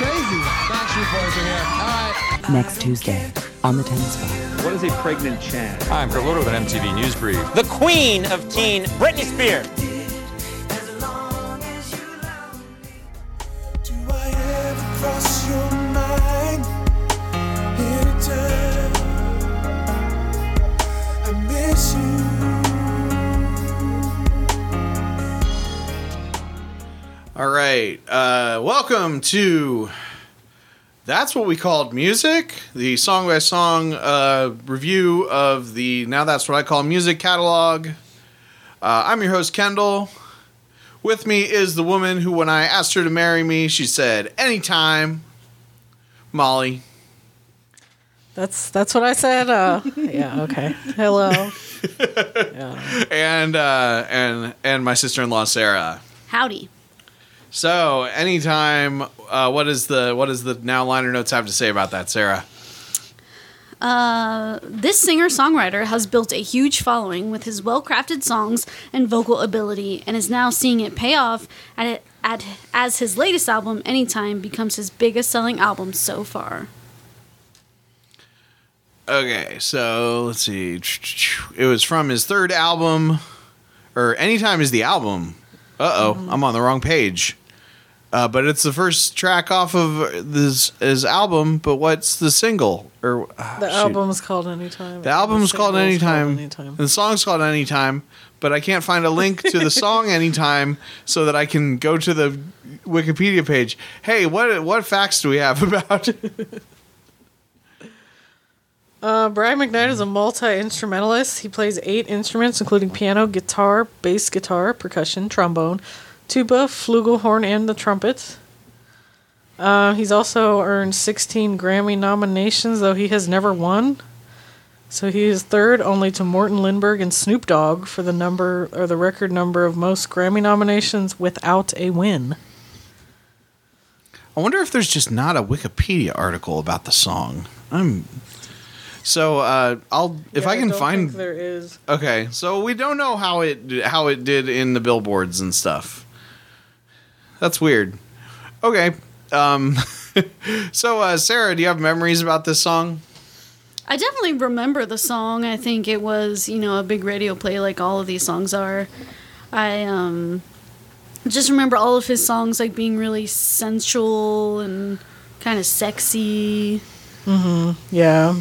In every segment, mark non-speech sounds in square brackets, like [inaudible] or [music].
crazy. Backstreet Boys are here. All right. Next Tuesday on the 10 spot. What is a pregnant Chad? Hi, I'm Carlotto with an MTV News Brief. The queen of teen, Britney Spears. Right. Uh, welcome to That's What We Called Music, the song by song uh, review of the Now That's What I Call Music catalog. Uh, I'm your host, Kendall. With me is the woman who, when I asked her to marry me, she said, anytime. Molly. That's that's what I said. Uh, yeah. Okay. Hello. [laughs] And uh, and and my sister-in-law Sarah. Howdy. So, anytime, uh, what is the what does the now liner notes have to say about that, Sarah? Uh, this singer songwriter has built a huge following with his well crafted songs and vocal ability and is now seeing it pay off at, it, at as his latest album, Anytime, becomes his biggest selling album so far. Okay, so let's see. It was from his third album, or Anytime is the album. Uh oh, I'm on the wrong page. Uh, but it's the first track off of this his album. But what's the single? Or ah, The shoot. album's called Anytime. The album's called single's Anytime. Anytime. And the song's called Anytime. But I can't find a link to the [laughs] song Anytime so that I can go to the Wikipedia page. Hey, what what facts do we have [laughs] about? Uh, Brian McKnight is a multi instrumentalist. He plays eight instruments, including piano, guitar, bass guitar, percussion, trombone, tuba, flugelhorn, and the trumpet. Uh, he's also earned 16 Grammy nominations, though he has never won. So he is third only to Morten Lindberg and Snoop Dogg for the number or the record number of most Grammy nominations without a win. I wonder if there's just not a Wikipedia article about the song. I'm so uh, I'll if Yeah, I can don't find. think there is. Okay, so we don't know how it how it did in the billboards and stuff. That's weird. Okay, um, [laughs] so uh, Sarah, do you have memories about this song? I definitely remember the song. I think it was, you know, a big radio play like all of these songs are. I um just remember all of his songs like being really sensual and kind of sexy. Mm-hmm. Yeah.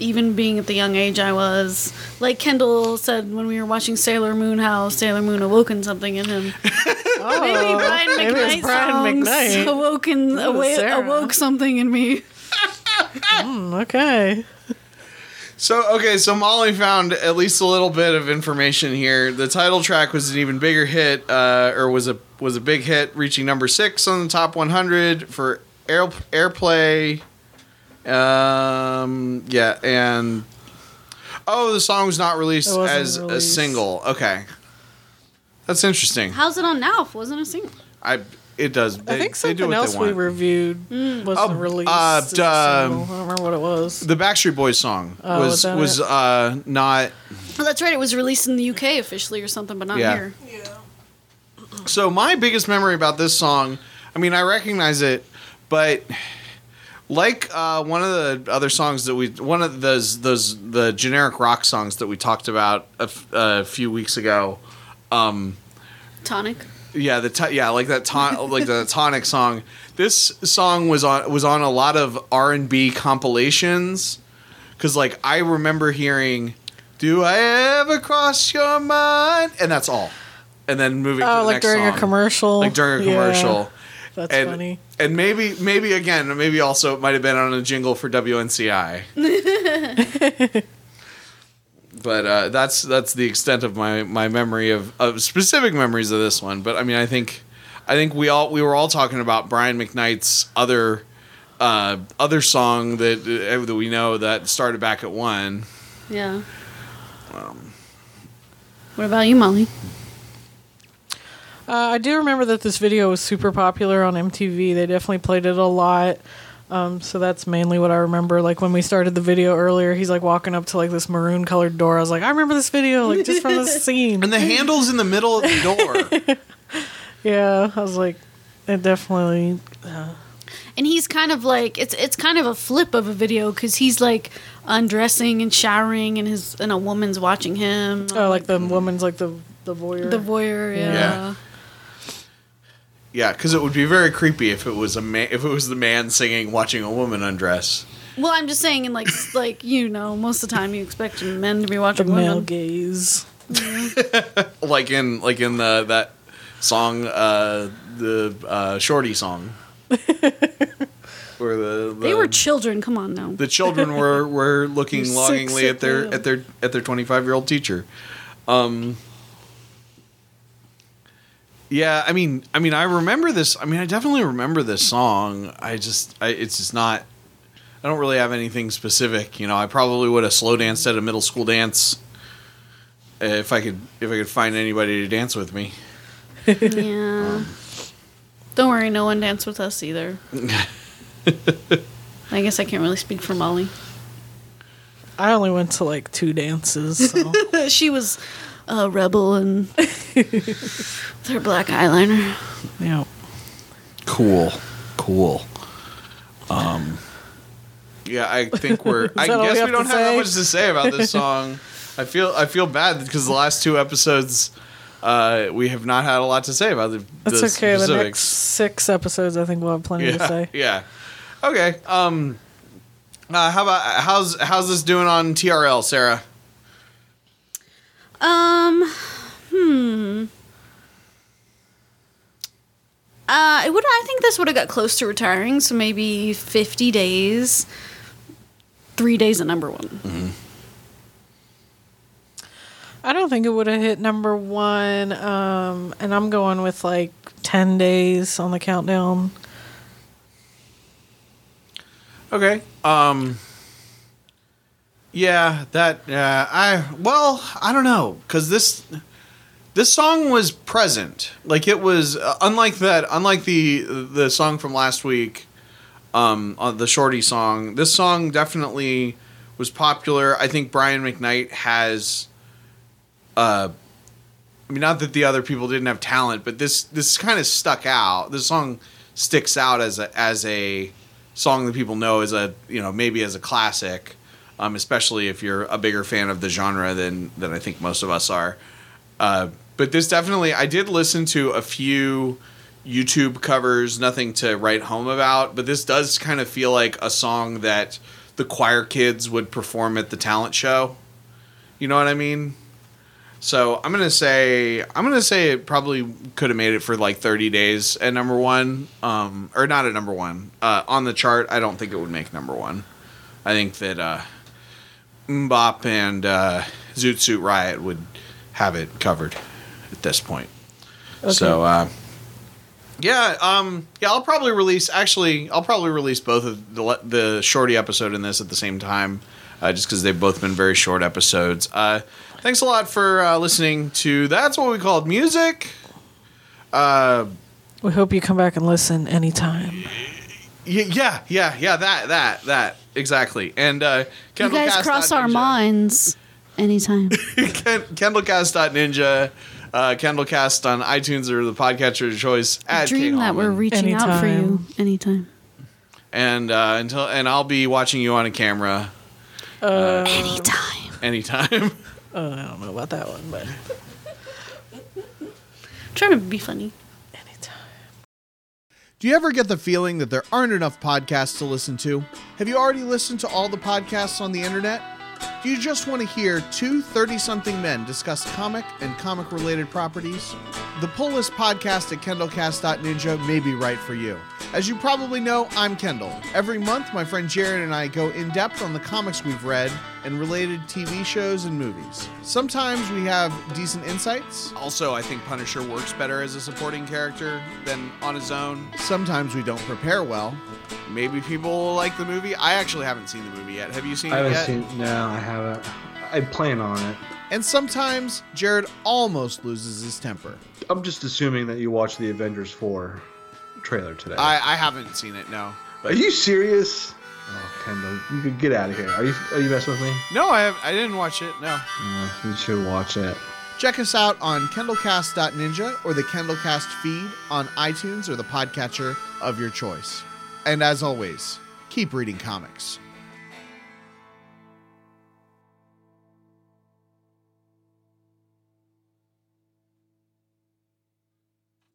Even being at the young age I was, like Kendall said when we were watching Sailor Moon, how Sailor Moon awoken something in him. [laughs] Oh, Maybe Brian maybe McKnight Brian songs McKnight. awoken, awa- Sarah. awoke something in me. Okay. So okay, so Molly found at least a little bit of information here. The title track was an even bigger hit, uh, or was a was a big hit, reaching number six on the top 100 for air, airplay. Um, yeah, and oh, the song was not released It wasn't as a single. Okay, that's interesting. How's it on now? If it wasn't a single. I it does. They, I think they do something what else we want. reviewed wasn't Oh, released. uh, as a um, single. I don't remember what it was. the Backstreet Boys song Oh, was was was uh, not Oh, that's right. It was released in the UK officially or something, but not Yeah. here. So my biggest memory about this song, I mean, I recognize it, but like uh, one of the other songs that we, one of those those the generic rock songs that we talked about a, f- a few weeks ago. Um, Tonic. yeah, the t- yeah, like that ton- [laughs] like the tonic song. This song was on was on a lot of R and B compilations because like I remember hearing, "Do I ever cross your mind?" and that's all, and then moving to Oh, the like next during song. a commercial. like during a Yeah, commercial. that's and, funny. And maybe, maybe again, maybe also it might have been on a jingle for WNCI. [laughs] but uh, that's that's the extent of my my memory of, of specific memories of this one. But I mean, I think I think we all we were all talking about Brian McKnight's other uh, other song that uh, that we know that started back at one. Yeah. what about you, Molly? Uh, I do remember that this video was super popular on MTV. They definitely played it a lot. Um, so that's mainly what I remember. Like when we started the video earlier, he's like walking up to like this maroon colored door. I was like, I remember this video, like just from this [laughs] scene. And the handle's in the middle of the door. [laughs] Yeah, I was like, it definitely. and he's kind of like it's it's kind of a flip of a video because he's like undressing and showering, and his and a woman's watching him. Oh, like the woman's like the the voyeur. the voyeur. Yeah. Yeah. Yeah, because it would be very creepy if it was a man, if it was the man singing, watching a woman undress. Well, I'm just saying, in like like you know, most of the time you expect men to be the watching male women. gaze. [laughs] like in like in the that song uh the uh shorty song [laughs] where the, the They were children. Come on now. the children were were looking [laughs] longingly at their at their at their 25 year old teacher um yeah i mean i mean i remember this i mean i definitely remember this song i just I, it's just not i don't really have anything specific you know i probably would have slow danced at a middle school dance if i could if i could find anybody to dance with me [laughs] yeah. Don't worry, no one danced with us either. [laughs] I guess I can't really speak for Molly. I only went to like two dances. So. [laughs] she was a rebel and [laughs] with her black eyeliner. yeah. Cool. Cool. Um Yeah, I think we're [laughs] I that all we guess we don't to have that much to say about this song. I feel I feel bad because the last two episodes uh we have not had a lot to say about the, That's the okay. The next six episodes, I think we'll have plenty to say. Yeah. Okay. Um uh, how about how's how's this doing on TRL, Sarah? Um, hmm. Uh, it would. I think this would have got close to retiring. So maybe fifty days. Three days at number one. I don't think it would have hit number one. Um, and I'm going with like 10 days on the countdown. Okay. Um Yeah, that yeah, I well, I don't know cuz this this song was present. Like it was uh, unlike that unlike the the song from last week um uh, the shorty song. This song definitely was popular. I think Brian McKnight has uh I mean not that the other people didn't have talent, but this this kind of stuck out. This song sticks out as a as a song that people know as a you know maybe as a classic, um, especially if you're a bigger fan of the genre than than I think most of us are. Uh, but this definitely, I did listen to a few YouTube covers, nothing to write home about. But this does kind of feel like a song that the choir kids would perform at the talent show. You know what I mean? So I'm gonna say I'm gonna say it probably could have made it for like 30 days at number one, um, or not at number one uh, on the chart. I don't think it would make number one. I think that uh, MMMBop and uh, Zoot Suit Riot would have it covered at this point. So uh, yeah, um, yeah, I'll probably release. Actually, I'll probably release both of the the shorty episode and this at the same time, uh, just because they've both been very short episodes. Uh, thanks a lot for uh, listening to. That's what we called music. Uh, We hope you come back and listen anytime. y- yeah, yeah, yeah. That, that, that. Exactly. And uh, You guys cross our Kendallcast.ninja. minds anytime. [laughs] Ken- Kendallcast.ninja. Uh, Kendallcast on iTunes or the podcatcher of choice. At Dream Kate that we're Hallman. reaching out for you Anytime. anytime. and uh, until and I'll be watching you on a camera Anytime. anytime. [laughs] Uh, I don't know about that one, but trying to be funny. Do you ever get the feeling that there aren't enough podcasts to listen to? Have you already listened to all the podcasts on the internet? Do you just want to hear two 30 something men discuss comic and comic related properties? The Pull List podcast at KendallCast.ninja may be right for you. As you probably know, I'm Kendall. Every month, my friend Jared and I go in depth on the comics we've read and related TV shows and movies. Sometimes we have decent insights, Also, I think Punisher works better as a supporting character than on his own. sometimes we don't prepare well. Maybe people will like the movie. I actually haven't seen the movie yet. Have you seen I it haven't yet? seen. No, I haven't. I plan on it. And sometimes Jared almost loses his temper. I'm just assuming that you watched the Avengers 4 trailer today. I, I haven't seen it. No. Are you serious? Oh, Kendall, you could get out of here. Are you? Are you messing with me? No, I have. I didn't watch it. No. No, you should watch it. Check us out on KendallCast.ninja or the KendallCast feed on iTunes or the podcatcher of your choice. And as always, keep reading comics.